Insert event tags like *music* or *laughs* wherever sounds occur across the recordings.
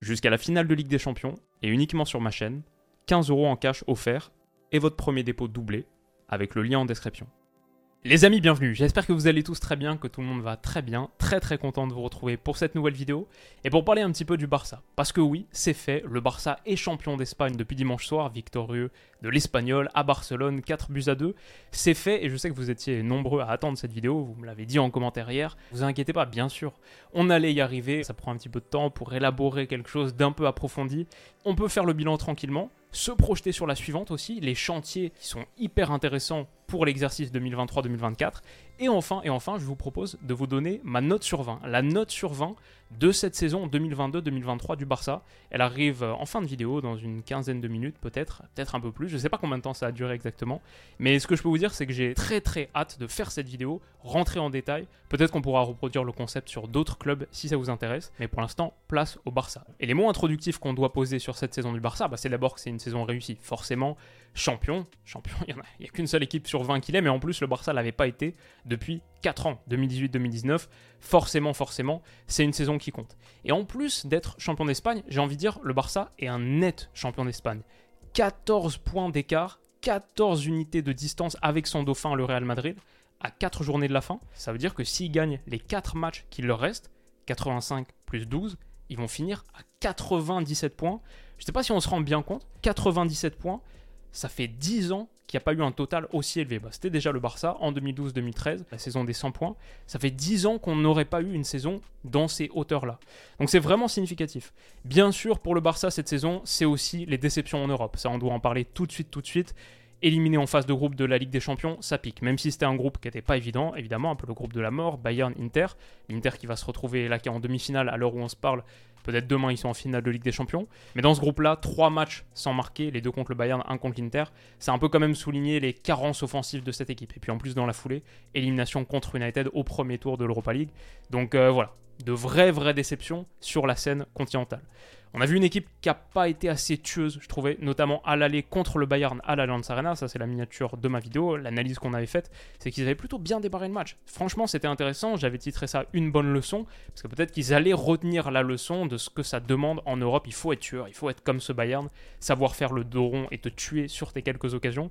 Jusqu'à la finale de Ligue des Champions et uniquement sur ma chaîne, 15 euros en cash offert et votre premier dépôt doublé avec le lien en description. Les amis, bienvenue. J'espère que vous allez tous très bien, que tout le monde va très bien. Très très content de vous retrouver pour cette nouvelle vidéo et pour parler un petit peu du Barça. Parce que oui, c'est fait, le Barça est champion d'Espagne depuis dimanche soir, victorieux de l'Espagnol à Barcelone, 4 buts à 2. C'est fait et je sais que vous étiez nombreux à attendre cette vidéo, vous me l'avez dit en commentaire hier. Vous inquiétez pas, bien sûr, on allait y arriver. Ça prend un petit peu de temps pour élaborer quelque chose d'un peu approfondi. On peut faire le bilan tranquillement se projeter sur la suivante aussi, les chantiers qui sont hyper intéressants pour l'exercice 2023-2024. Et enfin, et enfin, je vous propose de vous donner ma note sur 20, la note sur 20 de cette saison 2022-2023 du Barça. Elle arrive en fin de vidéo, dans une quinzaine de minutes peut-être, peut-être un peu plus, je ne sais pas combien de temps ça a duré exactement, mais ce que je peux vous dire c'est que j'ai très très hâte de faire cette vidéo, rentrer en détail, peut-être qu'on pourra reproduire le concept sur d'autres clubs si ça vous intéresse, mais pour l'instant, place au Barça. Et les mots introductifs qu'on doit poser sur cette saison du Barça, bah, c'est d'abord que c'est une saison réussie, forcément, champion, champion, *laughs* il n'y a, qu'une seule équipe sur 20 qui l'est, mais en plus le Barça l'avait pas été depuis 4 ans, 2018-2019, forcément, forcément, c'est une saison qui compte. Et en plus d'être champion d'Espagne, j'ai envie de dire, le Barça est un net champion d'Espagne. 14 points d'écart, 14 unités de distance avec son dauphin, le Real Madrid, à 4 journées de la fin. Ça veut dire que s'ils gagnent les 4 matchs qu'il leur reste, 85 plus 12, ils vont finir à 97 points. Je ne sais pas si on se rend bien compte, 97 points, ça fait 10 ans qu'il n'y a pas eu un total aussi élevé. Bah, c'était déjà le Barça en 2012-2013, la saison des 100 points. Ça fait 10 ans qu'on n'aurait pas eu une saison dans ces hauteurs-là. Donc c'est vraiment significatif. Bien sûr, pour le Barça, cette saison, c'est aussi les déceptions en Europe. Ça, on doit en parler tout de suite, tout de suite. Éliminé en phase de groupe de la Ligue des Champions, ça pique. Même si c'était un groupe qui n'était pas évident, évidemment, un peu le groupe de la mort, Bayern, Inter. L'Inter qui va se retrouver là, qui est en demi-finale à l'heure où on se parle, Peut-être demain, ils sont en finale de Ligue des Champions. Mais dans ce groupe-là, trois matchs sans marquer, les deux contre le Bayern, un contre l'Inter. C'est un peu quand même souligner les carences offensives de cette équipe. Et puis en plus, dans la foulée, élimination contre United au premier tour de l'Europa League. Donc euh, voilà, de vraies, vraies déceptions sur la scène continentale. On a vu une équipe qui n'a pas été assez tueuse, je trouvais, notamment à l'aller contre le Bayern à l'Allianz Arena. Ça, c'est la miniature de ma vidéo. L'analyse qu'on avait faite, c'est qu'ils avaient plutôt bien débarré le match. Franchement, c'était intéressant. J'avais titré ça une bonne leçon, parce que peut-être qu'ils allaient retenir la leçon de ce que ça demande en Europe. Il faut être tueur, il faut être comme ce Bayern, savoir faire le dos rond et te tuer sur tes quelques occasions.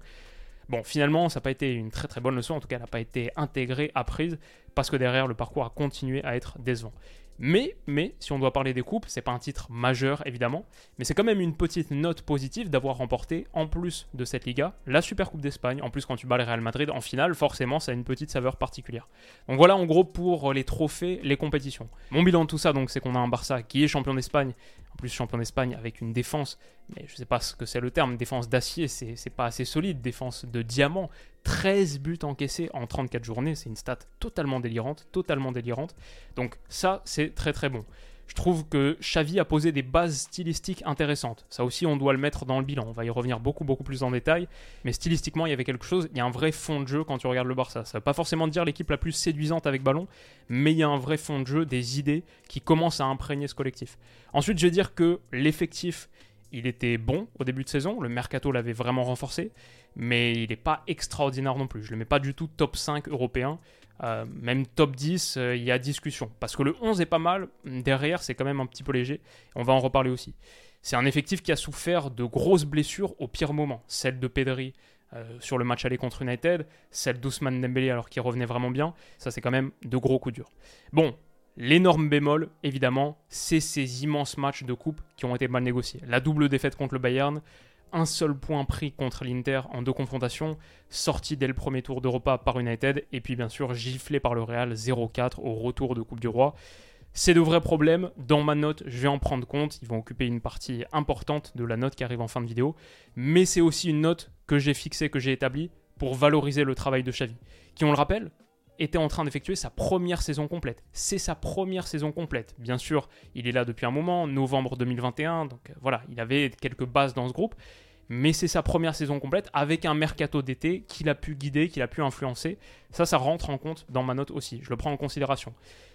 Bon, finalement, ça n'a pas été une très très bonne leçon, en tout cas, elle n'a pas été intégrée, apprise, parce que derrière, le parcours a continué à être décevant. Mais, mais, si on doit parler des coupes, c'est pas un titre majeur évidemment, mais c'est quand même une petite note positive d'avoir remporté, en plus de cette Liga, la Super Coupe d'Espagne. En plus, quand tu bats le Real Madrid en finale, forcément, ça a une petite saveur particulière. Donc voilà, en gros, pour les trophées, les compétitions. Mon bilan de tout ça, donc, c'est qu'on a un Barça qui est champion d'Espagne, plus champion d'Espagne avec une défense, mais je sais pas ce que c'est le terme, défense d'acier, c'est pas assez solide, défense de diamant. 13 buts encaissés en 34 journées, c'est une stat totalement délirante, totalement délirante. Donc ça, c'est très très bon. Je trouve que Xavi a posé des bases stylistiques intéressantes. Ça aussi, on doit le mettre dans le bilan. On va y revenir beaucoup beaucoup plus en détail. Mais stylistiquement, il y avait quelque chose. Il y a un vrai fond de jeu quand tu regardes le Barça. Ça ne veut pas forcément dire l'équipe la plus séduisante avec ballon, mais il y a un vrai fond de jeu, des idées qui commencent à imprégner ce collectif. Ensuite, je vais dire que l'effectif il était bon au début de saison, le mercato l'avait vraiment renforcé, mais il n'est pas extraordinaire non plus. Je ne le mets pas du tout top 5 européen, euh, même top 10, euh, il y a discussion. Parce que le 11 est pas mal, derrière c'est quand même un petit peu léger, on va en reparler aussi. C'est un effectif qui a souffert de grosses blessures au pire moment, celle de Pedri euh, sur le match aller contre United, celle d'Ousmane Dembélé alors qu'il revenait vraiment bien, ça c'est quand même de gros coups durs. Bon, L'énorme bémol, évidemment, c'est ces immenses matchs de coupe qui ont été mal négociés. La double défaite contre le Bayern, un seul point pris contre l'Inter en deux confrontations, sorti dès le premier tour d'Europa par United, et puis bien sûr giflé par le Real 0-4 au retour de Coupe du Roi. C'est de vrais problèmes. Dans ma note, je vais en prendre compte. Ils vont occuper une partie importante de la note qui arrive en fin de vidéo. Mais c'est aussi une note que j'ai fixée, que j'ai établie pour valoriser le travail de Xavi, qui, on le rappelle, était en train d'effectuer sa première saison complète. C'est sa première saison complète. Bien sûr, il est là depuis un moment, novembre 2021, donc euh, voilà, il avait quelques bases dans ce groupe, mais c'est sa première saison complète avec un mercato d'été qu'il a pu guider, qu'il a pu influencer. Ça, ça rentre en compte dans ma note aussi. Je le prends en considération.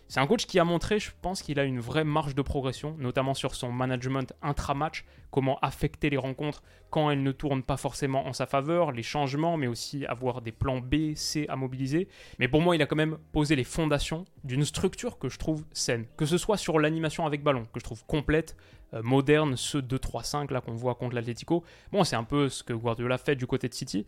C'est un coach qui a montré, je pense, qu'il a une vraie marge de progression, notamment sur son management intra-match, comment affecter les rencontres quand elles ne tournent pas forcément en sa faveur, les changements, mais aussi avoir des plans B, C à mobiliser. Mais pour moi, il a quand même posé les fondations d'une structure que je trouve saine, que ce soit sur l'animation avec ballon, que je trouve complète, euh, moderne, ce 2-3-5 là qu'on voit contre l'Atletico. Bon, c'est un peu ce que Guardiola fait du côté de City,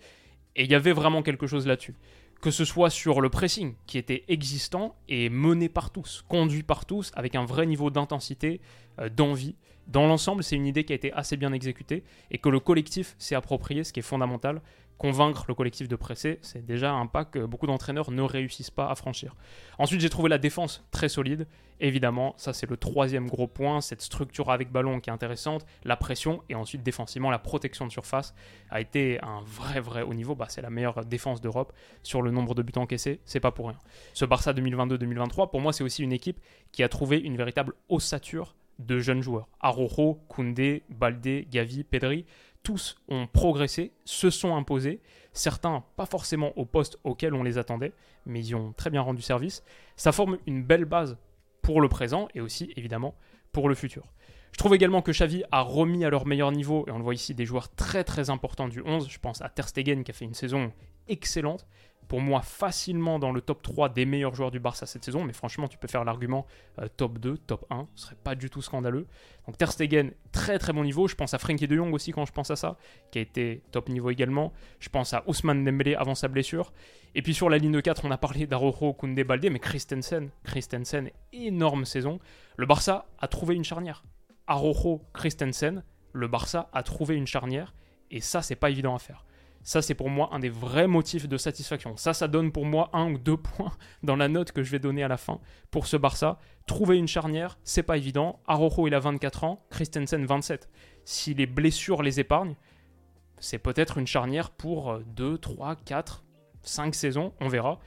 et il y avait vraiment quelque chose là-dessus que ce soit sur le pressing qui était existant et mené par tous, conduit par tous, avec un vrai niveau d'intensité, euh, d'envie. Dans l'ensemble, c'est une idée qui a été assez bien exécutée et que le collectif s'est approprié, ce qui est fondamental convaincre le collectif de presser, c'est déjà un pas que beaucoup d'entraîneurs ne réussissent pas à franchir. Ensuite, j'ai trouvé la défense très solide. Évidemment, ça c'est le troisième gros point, cette structure avec ballon qui est intéressante, la pression et ensuite défensivement la protection de surface a été un vrai vrai haut niveau. Bah, c'est la meilleure défense d'Europe sur le nombre de buts encaissés, c'est pas pour rien. Ce Barça 2022-2023, pour moi, c'est aussi une équipe qui a trouvé une véritable ossature de jeunes joueurs. Arojo, Koundé, Balde, Gavi, Pedri, tous ont progressé, se sont imposés, certains pas forcément au poste auquel on les attendait, mais ils ont très bien rendu service. Ça forme une belle base pour le présent et aussi évidemment pour le futur. Je trouve également que Xavi a remis à leur meilleur niveau, et on le voit ici, des joueurs très très importants du 11. Je pense à Ter Stegen qui a fait une saison excellente, pour moi facilement dans le top 3 des meilleurs joueurs du Barça cette saison, mais franchement tu peux faire l'argument euh, top 2, top 1, ce serait pas du tout scandaleux. Donc Ter Stegen, très très bon niveau, je pense à Frenkie de Jong aussi quand je pense à ça, qui a été top niveau également, je pense à Ousmane Dembélé avant sa blessure, et puis sur la ligne de 4 on a parlé d'Arojo, Koundé, Balde, mais Christensen, Christensen, énorme saison, le Barça a trouvé une charnière. Arojo, Christensen, le Barça a trouvé une charnière, et ça c'est pas évident à faire. Ça, c'est pour moi un des vrais motifs de satisfaction. Ça, ça donne pour moi un ou deux points *laughs* dans la note que je vais donner à la fin pour ce Barça. Trouver une charnière, c'est pas évident. Arojo, il a 24 ans, Christensen 27. Si les blessures les épargnent, c'est peut-être une charnière pour 2, 3, 4, 5 saisons, on verra.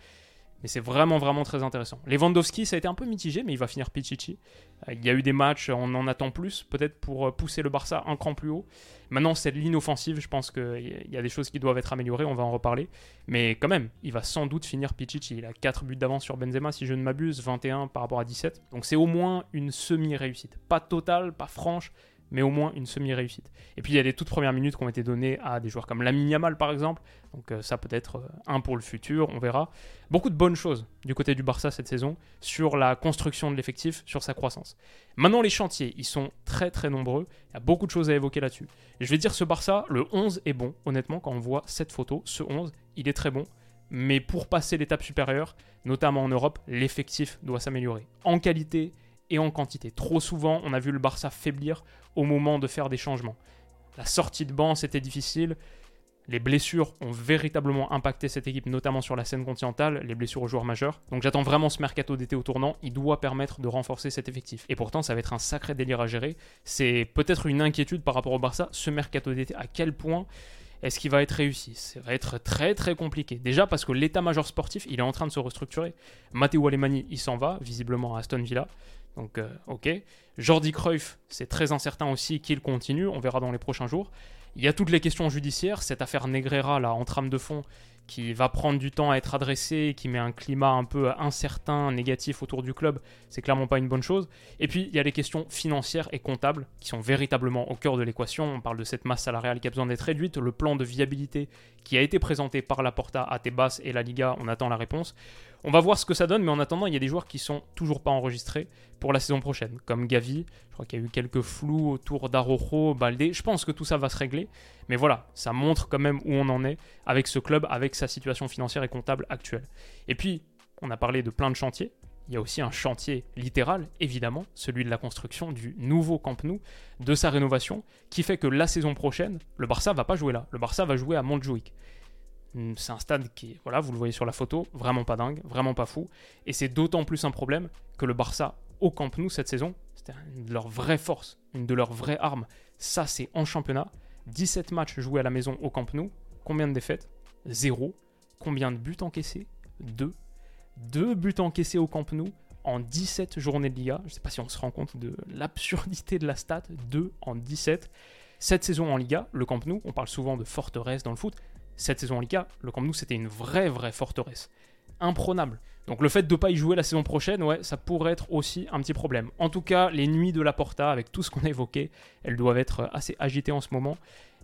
Mais c'est vraiment, vraiment très intéressant. Lewandowski, ça a été un peu mitigé, mais il va finir Pichichi. Euh, il y a eu des matchs, on en attend plus, peut-être pour euh, pousser le Barça un cran plus haut. Maintenant, cette ligne offensive, je pense qu'il y a des choses qui doivent être améliorées, on va en reparler. Mais quand même, il va sans doute finir Pichichi. Il a 4 buts d'avance sur Benzema, si je ne m'abuse, 21 par rapport à 17. Donc c'est au moins une semi-réussite. Pas totale, pas franche, mais au moins une semi-réussite. Et puis il y a les toutes premières minutes qui ont été données à des joueurs comme Lamine Yamal par exemple, donc euh, ça peut être euh, un pour le futur, on verra. Beaucoup de bonnes choses du côté du Barça cette saison sur la construction de l'effectif, sur sa croissance. Maintenant les chantiers, ils sont très très nombreux, il y a beaucoup de choses à évoquer là-dessus. je vais dire ce Barça, le 11 est bon, honnêtement quand on voit cette photo, ce 11, il est très bon. Mais pour passer l'étape supérieure, notamment en Europe, l'effectif doit s'améliorer. En qualité, et en quantité. Trop souvent, on a vu le Barça faiblir au moment de faire des changements. La sortie de banc, c'était difficile. Les blessures ont véritablement impacté cette équipe, notamment sur la scène continentale, les blessures aux joueurs majeurs. Donc j'attends vraiment ce mercato d'été au tournant, il doit permettre de renforcer cet effectif. Et pourtant, ça va être un sacré délire à gérer. C'est peut-être une inquiétude par rapport au Barça, ce mercato d'été, à quel point est-ce qu'il va être réussi? Ça va être très très compliqué. Déjà parce que l'état-major sportif, il est en train de se restructurer. Matteo Alemani, il s'en va, visiblement à Aston Villa. Donc, euh, ok. Jordi Cruyff, c'est très incertain aussi qu'il continue. On verra dans les prochains jours. Il y a toutes les questions judiciaires. Cette affaire Negreira, là, en trame de fond, qui va prendre du temps à être adressée, qui met un climat un peu incertain, négatif autour du club, c'est clairement pas une bonne chose. Et puis, il y a les questions financières et comptables qui sont véritablement au cœur de l'équation. On parle de cette masse salariale qui a besoin d'être réduite, le plan de viabilité qui a été présenté par la Porta à Tebas et la Liga, on attend la réponse. On va voir ce que ça donne, mais en attendant, il y a des joueurs qui sont toujours pas enregistrés pour la saison prochaine, comme Gavi. Je crois qu'il y a eu quelques flous autour d'Arojo, Balde. Je pense que tout ça va se régler, mais voilà, ça montre quand même où on en est avec ce club, avec sa situation financière et comptable actuelle. Et puis, on a parlé de plein de chantiers. Il y a aussi un chantier littéral, évidemment, celui de la construction du nouveau Camp Nou, de sa rénovation, qui fait que la saison prochaine, le Barça va pas jouer là. Le Barça va jouer à Montjuic. Mm, c'est un stade qui, voilà, vous le voyez sur la photo, vraiment pas dingue, vraiment pas fou. Et c'est d'autant plus un problème que le Barça au Camp Nou cette saison, c'était une de leurs vraies forces, une de leurs vraies armes. Ça, c'est en championnat. 17 matchs joués à la maison au Camp Nou. Combien de défaites? Zéro. Combien de buts encaissés? Deux. Deux buts encaissés au Camp Nou en 17 journées de Liga. Je ne sais pas si on se rend compte de l'absurdité de la stat. 2 en 17. Cette saison en Liga, le Camp Nou, on parle souvent de forteresse dans le foot. Cette saison en Liga, le Camp Nou, c'était une vraie, vraie forteresse. Imprenable. Donc le fait de ne pas y jouer la saison prochaine, ouais, ça pourrait être aussi un petit problème. En tout cas, les nuits de la Porta, avec tout ce qu'on *laughs* a évoqué, elles doivent être assez agitées en ce moment.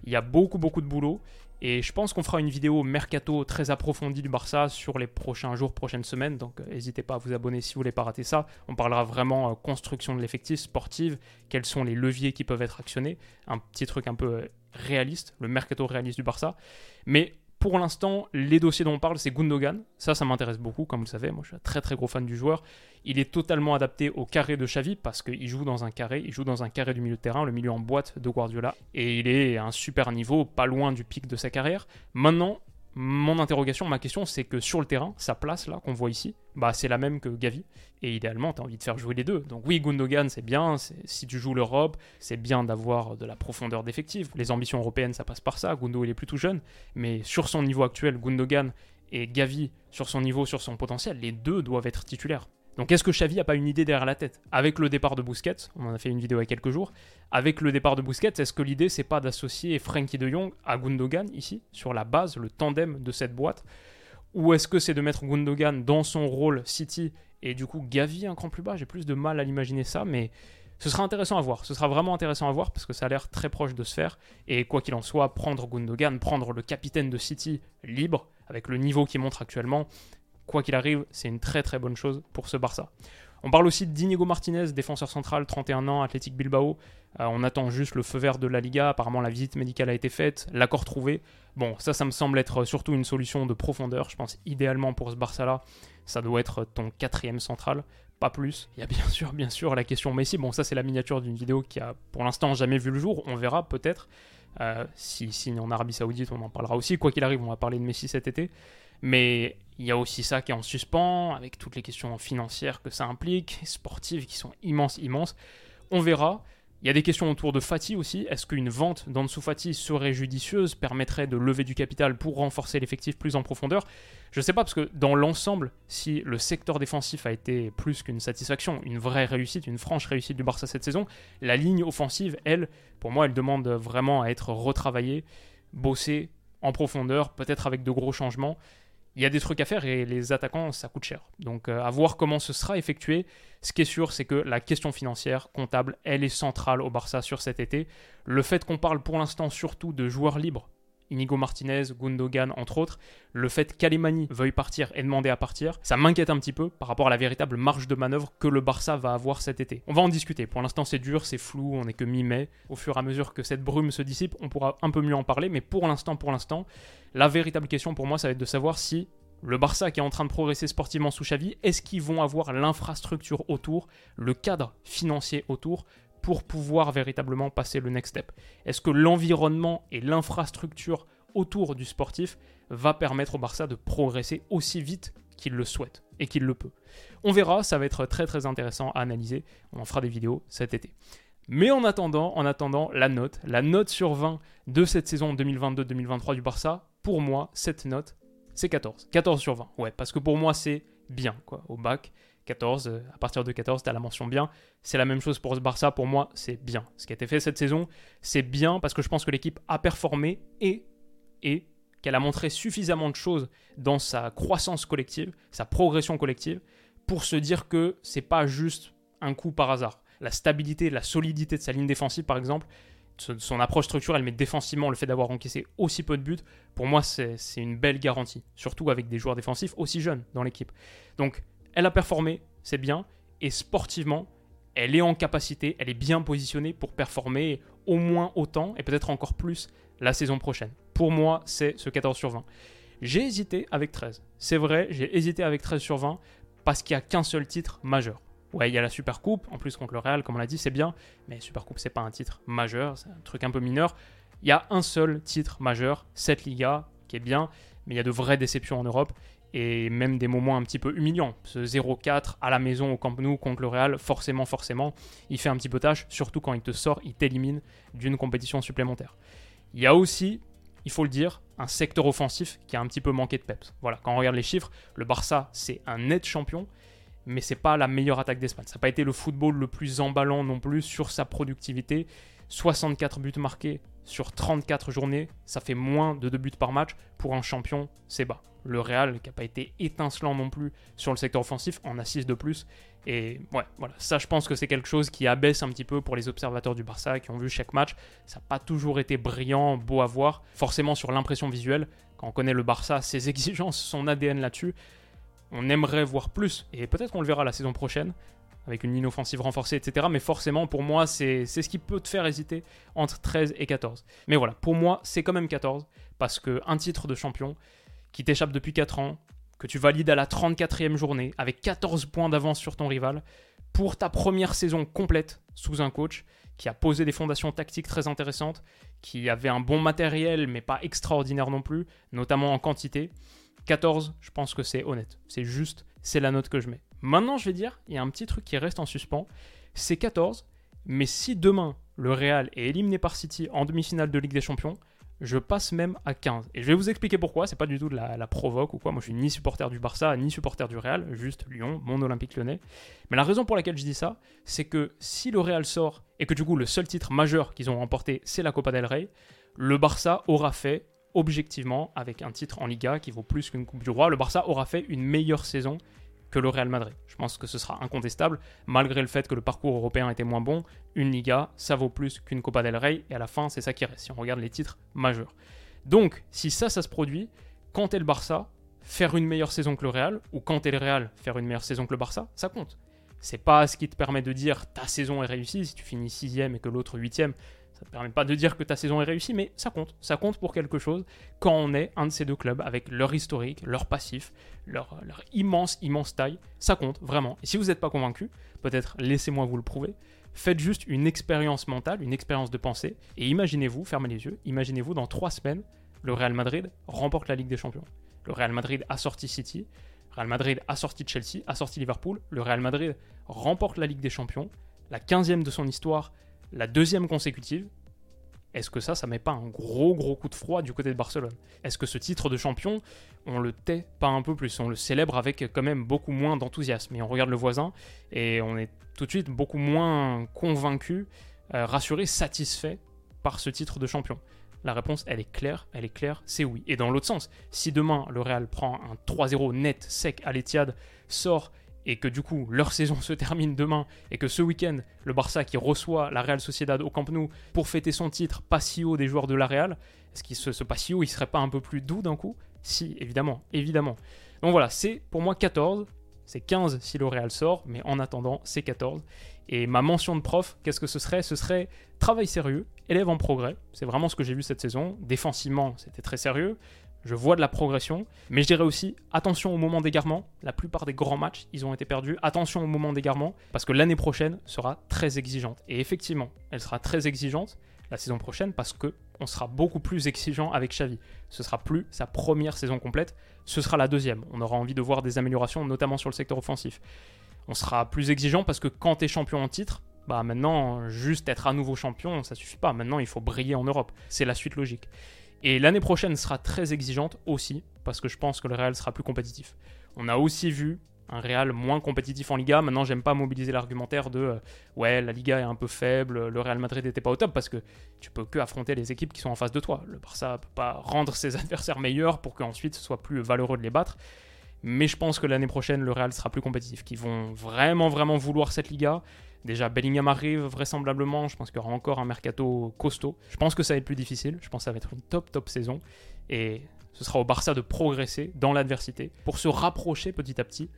Il y a beaucoup, beaucoup de boulot. Et je pense qu'on fera une vidéo mercato très approfondie du Barça sur les prochains jours, prochaines semaines. Donc euh, n'hésitez pas à vous abonner si vous voulez pas rater ça. On parlera vraiment euh, construction de l'effectif sportive, quels sont les leviers qui peuvent être actionnés. Un petit truc un peu euh, réaliste, le mercato réaliste du Barça. Mais pour l'instant, les dossiers dont on parle, c'est Gundogan. Ça, ça m'intéresse beaucoup, comme vous le savez. Moi, je suis un très très gros fan du joueur. Il est totalement adapté au carré de Xavi parce qu'il joue dans un carré. Il joue dans un carré du milieu de terrain, le milieu en boîte de Guardiola. Et il est à un super niveau, pas loin du pic de sa carrière. Maintenant, mon interrogation, ma question, c'est que sur le terrain, sa place là qu'on voit ici, bah c'est la même que Gavi. Et idéalement, tu as envie de faire jouer les deux. Donc oui, Gundogan, c'est bien. Si tu joues l'Europe, c'est bien d'avoir de la profondeur d'effectif. Les ambitions européennes, ça passe par ça. Gundo, il est plutôt jeune. Mais sur son niveau actuel, Gundogan et Gavi, sur son niveau, sur son potentiel, les deux doivent être titulaires. Donc est-ce que Xavi n'a pas une idée derrière la tête? Avec le départ de Busquets, on en a fait une vidéo il y a quelques jours, avec le départ de Busquets, est-ce que l'idée c'est pas d'associer Frankie de Jong à Gundogan ici, sur la base, le tandem de cette boîte? Ou est-ce que c'est de mettre Gundogan dans son rôle City et du coup Gavi un cran plus bas? J'ai plus de mal à l'imaginer ça, mais ce sera intéressant à voir. Ce sera vraiment intéressant à voir parce que ça a l'air très proche de se faire. Et quoi qu'il en soit, prendre Gundogan, prendre le capitaine de City libre, avec le niveau qu'il montre actuellement, quoi qu'il arrive, c'est une très très bonne chose pour ce Barça. On parle aussi d'Inigo Martinez, défenseur central, 31 ans, Athletic Bilbao. Euh, on attend juste le feu vert de la Liga. Apparemment, la visite médicale a été faite, l'accord trouvé. Bon, ça, ça me semble être surtout une solution de profondeur. Je pense idéalement pour ce Barça-là, ça doit être ton quatrième central, pas plus. Il y a bien sûr, bien sûr, la question Messi. Bon, ça, c'est la miniature d'une vidéo qui a pour l'instant jamais vu le jour. On verra peut-être. Euh, si signe en Arabie Saoudite, on en parlera aussi. Quoi qu'il arrive, on va parler de Messi cet été. Mais il y a aussi ça qui est en suspens, avec toutes les questions financières que ça implique, sportives qui sont immenses, immenses. On verra. Il y a des questions autour de Fati aussi. Est-ce qu'une vente d'Ansu Fati serait judicieuse, permettrait de lever du capital pour renforcer l'effectif plus en profondeur? Je ne sais pas, parce que dans l'ensemble, si le secteur défensif a été plus qu'une satisfaction, une vraie réussite, une franche réussite du Barça cette saison, la ligne offensive, elle, pour moi, elle demande vraiment à être retravaillée, bossée en profondeur, peut-être avec de gros changements il y a des trucs à faire et les attaquants, ça coûte cher. Donc euh, à voir comment ce sera effectué. Ce qui est sûr, c'est que la question financière, comptable, elle est centrale au Barça sur cet été. Le fait qu'on parle pour l'instant surtout de joueurs libres Inigo Martinez, Gundogan, entre autres, le fait qu'Alemani veuille partir et demander à partir, ça m'inquiète un petit peu par rapport à la véritable marge de manœuvre que le Barça va avoir cet été. On va en discuter. Pour l'instant, c'est dur, c'est flou, on n'est que mi-mai. Au fur et à mesure que cette brume se dissipe, on pourra un peu mieux en parler, mais pour l'instant, pour l'instant, la véritable question pour moi, ça va être de savoir si le Barça qui est en train de progresser sportivement sous Xavi, est-ce qu'ils vont avoir l'infrastructure autour, le cadre financier autour pour pouvoir véritablement passer le next step Est-ce que l'environnement et l'infrastructure autour du sportif va permettre au Barça de progresser aussi vite qu'il le souhaite et qu'il le peut? On verra, ça va être très très intéressant à analyser. On en fera des vidéos cet été. Mais en attendant, en attendant, la note, la note sur 20 de cette saison 2022-2023 du Barça, pour moi, cette note, c'est 14. 14 sur 20, ouais, parce que pour moi, c'est bien, quoi, au bac. 14, euh, à partir de 14, tu as la mention bien. C'est la même chose pour ce Barça, pour moi, c'est bien. Ce qui a été fait cette saison, c'est bien parce que je pense que l'équipe a performé et, et qu'elle a montré suffisamment de choses dans sa croissance collective, sa progression collective, pour se dire que c'est pas juste un coup par hasard. La stabilité, la solidité de sa ligne défensive, par exemple, son approche structurelle, mais défensivement, le fait d'avoir encaissé aussi peu de buts, pour moi, c'est une belle garantie. Surtout avec des joueurs défensifs aussi jeunes dans l'équipe. Donc, elle a performé, c'est bien, et sportivement, elle est en capacité, elle est bien positionnée pour performer au moins autant, et peut-être encore plus, la saison prochaine. Pour moi, c'est ce 14 sur 20. J'ai hésité avec 13. C'est vrai, j'ai hésité avec 13 sur 20 parce qu'il n'y a qu'un seul titre majeur. Ouais, il y a la Super Coupe, en plus contre le Real, comme on l'a dit, c'est bien, mais Super Coupe, c'est pas un titre majeur, c'est un truc un peu mineur. Il y a un seul titre majeur, cette Liga, qui est bien, mais il y a de vraies déceptions en Europe et même des moments un petit peu humiliants. Ce 0-4 à la maison au Camp Nou contre le Real, forcément, forcément, il fait un petit peu tâche, surtout quand il te sort, il t'élimine d'une compétition supplémentaire. Il y a aussi il faut le dire, un secteur offensif qui a un petit peu manqué de peps. Voilà, quand on regarde les chiffres, le Barça, c'est un net champion, mais c'est pas la meilleure attaque d'Espagne. Ça n'a pas été le football le plus emballant non plus sur sa productivité. 64 buts marqués sur 34 journées, ça fait moins de 2 buts par match. Pour un champion, c'est bas. Le Real, qui n'a pas été étincelant non plus sur le secteur offensif, en a 6 de plus. Et ouais, voilà, ça je pense que c'est quelque chose qui abaisse un petit peu pour les observateurs du Barça qui ont vu chaque match. Ça n'a pas toujours été brillant, beau à voir. Forcément sur l'impression visuelle, quand on connaît le Barça, ses *laughs* exigences, son ADN là-dessus, on aimerait voir plus. Et peut-être qu'on le verra la saison prochaine avec une ligne offensive renforcée, etc. Mais forcément, pour moi, c'est ce qui peut te faire hésiter entre 13 et 14. Mais voilà, pour moi, c'est quand même 14, parce qu'un titre de champion qui t'échappe depuis 4 ans, que tu valides à la 34e journée, avec 14 points d'avance sur ton rival, pour ta première saison complète sous un coach qui a posé des fondations tactiques très intéressantes, qui avait un bon matériel, mais pas extraordinaire non plus, notamment en quantité. 14, je pense que c'est honnête. C'est juste, c'est la note que je mets. Maintenant, je vais dire, il y a un petit truc qui reste en suspens. C'est 14, mais si demain le Real est éliminé par City en demi-finale de Ligue des Champions, je passe même à 15. Et je vais vous expliquer pourquoi, c'est pas du tout de la, provoque ou quoi. Moi, je suis ni supporter du Barça, ni supporter du Real, juste Lyon, mon Olympique lyonnais. Mais la raison pour laquelle je dis ça, c'est que si le Real sort et que du coup le seul titre majeur qu'ils ont remporté, c'est la Copa del Rey, le Barça aura fait objectivement, avec un titre en Liga qui vaut plus qu'une Coupe du Roi, le Barça aura fait une meilleure saison que le Real Madrid. Je pense que ce sera incontestable, malgré le fait que le parcours européen était moins bon. Une Liga, ça vaut plus qu'une Copa del Rey, et à la fin, c'est ça qui reste, si on regarde les titres majeurs. Donc, si ça, ça se produit, quand est le Barça, faire une meilleure saison que le Real, ou quand est le Real, faire une meilleure saison que le Barça, ça compte. C'est pas ce qui te permet de dire ta saison est réussie, si tu finis sixième et que l'autre huitième, ça ne permet pas de dire que ta saison est réussie, mais ça compte. Ça compte pour quelque chose quand on est un de ces deux clubs avec leur historique, leur passif, leur, immense, immense taille. Ça compte, vraiment. Et si vous n'êtes pas convaincu, peut-être laissez-moi vous le prouver. Faites juste une expérience mentale, une expérience de pensée, et imaginez-vous, fermez les yeux, imaginez-vous dans trois semaines, le Real Madrid remporte la Ligue des Champions. Le Real Madrid a sorti City, Real Madrid a sorti Chelsea, a sorti Liverpool, le Real Madrid remporte la Ligue des Champions, la 15e de son histoire, la deuxième consécutive, est-ce que ça, ça met pas un gros gros coup de froid du côté de Barcelone? Est-ce que ce titre de champion, on le tait pas un peu plus? On le célèbre avec quand même beaucoup moins d'enthousiasme. Et on regarde le voisin et on est tout de suite beaucoup moins convaincu, euh, rassuré, satisfait par ce titre de champion. La réponse, elle est claire, elle est claire, c'est oui. Et dans l'autre sens, si demain le Real prend un 3-0 net, sec à l'Etihad, sort et que du coup leur *laughs* saison se termine demain et que ce week-end le Barça qui reçoit la Real Sociedad au Camp Nou pour fêter son titre pas si haut des joueurs de la Real, est-ce qu'il se, ce si haut il serait pas un peu plus doux d'un coup? Si, évidemment, évidemment. Donc voilà, c'est pour moi 14, c'est 15 si le Real sort, mais en attendant c'est 14. Et ma mention de prof, qu'est-ce que ce serait? Ce serait travail sérieux, élève en progrès. C'est vraiment ce que j'ai vu cette saison. Défensivement, c'était très sérieux je vois de la progression, mais je dirais aussi attention au moment d'égarement. La plupart des grands matchs, ils ont été perdus. Attention au moment d'égarement, parce que l'année prochaine sera très exigeante. Et effectivement, elle sera très exigeante la saison prochaine parce que on sera beaucoup plus exigeant avec Xavi. Ce sera plus sa première saison complète, ce sera la deuxième. On aura envie de voir des améliorations, notamment sur le secteur offensif. On sera plus exigeant parce que quand tu es champion en titre, bah maintenant, juste être à nouveau champion, ça suffit pas. Maintenant, il faut briller en Europe. C'est la suite logique. Et l'année prochaine sera très exigeante aussi, parce que je pense que le Real sera plus compétitif. On a aussi vu un Real moins compétitif en Liga. Maintenant, j'aime pas mobiliser l'argumentaire de euh, ouais, la Liga est un peu faible, le Real Madrid n'était pas au top parce que tu peux que affronter les équipes qui sont en face de toi. Le Barça peut pas rendre ses *laughs* adversaires meilleurs pour qu'ensuite ce soit plus valeureux de les battre. Mais je pense que l'année prochaine, le Real sera plus compétitif, qu'ils vont vraiment, vraiment vouloir cette Liga. Déjà, Bellingham arrive vraisemblablement. Je pense qu'il y aura encore un mercato costaud. Je pense que ça va être plus difficile. Je pense que ça va être une top, top saison. Et ce sera au Barça de progresser dans l'adversité pour se rapprocher petit à petit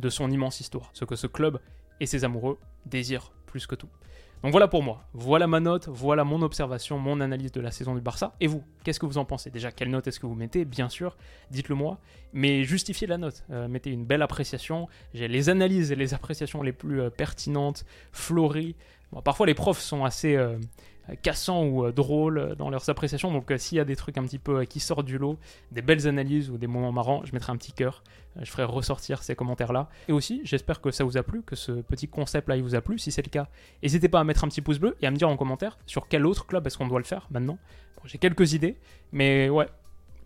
de son immense histoire. Ce que ce club et ses amoureux désirent plus que tout. Donc voilà pour moi. Voilà ma note, voilà mon observation, mon analyse de la saison du Barça. Et vous, qu'est-ce que vous en pensez? Déjà, quelle note est-ce que vous mettez? Bien sûr, dites-le moi. Mais justifiez la note. Euh, mettez une belle appréciation. J'ai les analyses et les appréciations les plus euh, pertinentes, fleuries. parfois, les profs sont assez. Euh, cassants ou drôles dans leurs appréciations. Donc s'il y a des trucs un petit peu qui sortent du lot, des belles analyses ou des moments marrants, je mettrai un petit cœur. je ferai ressortir ces commentaires-là. Et aussi, j'espère que ça vous a plu, que ce petit concept-là il vous a plu. Si c'est le cas, n'hésitez pas à mettre un petit pouce bleu et à me dire en commentaire sur quel autre club est-ce qu'on doit le faire maintenant. J'ai quelques idées, mais ouais,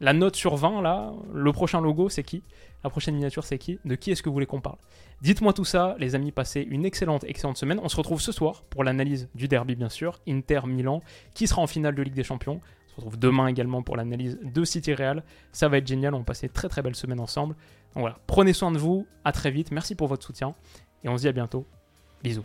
la note sur 20 là, le prochain logo c'est qui? La prochaine miniature c'est qui? De qui est-ce que vous voulez qu'on parle? Dites-moi tout ça, les amis, passez une excellente, excellente semaine. On se retrouve ce soir pour l'analyse du derby bien sûr, Inter-Milan, qui sera en finale de Ligue des Champions. On se retrouve demain également pour l'analyse de City Real. Ça va être génial, on va passer très très belle semaine ensemble. Donc voilà, prenez soin de vous, à très vite, merci pour votre soutien et on se dit à bientôt. Bisous.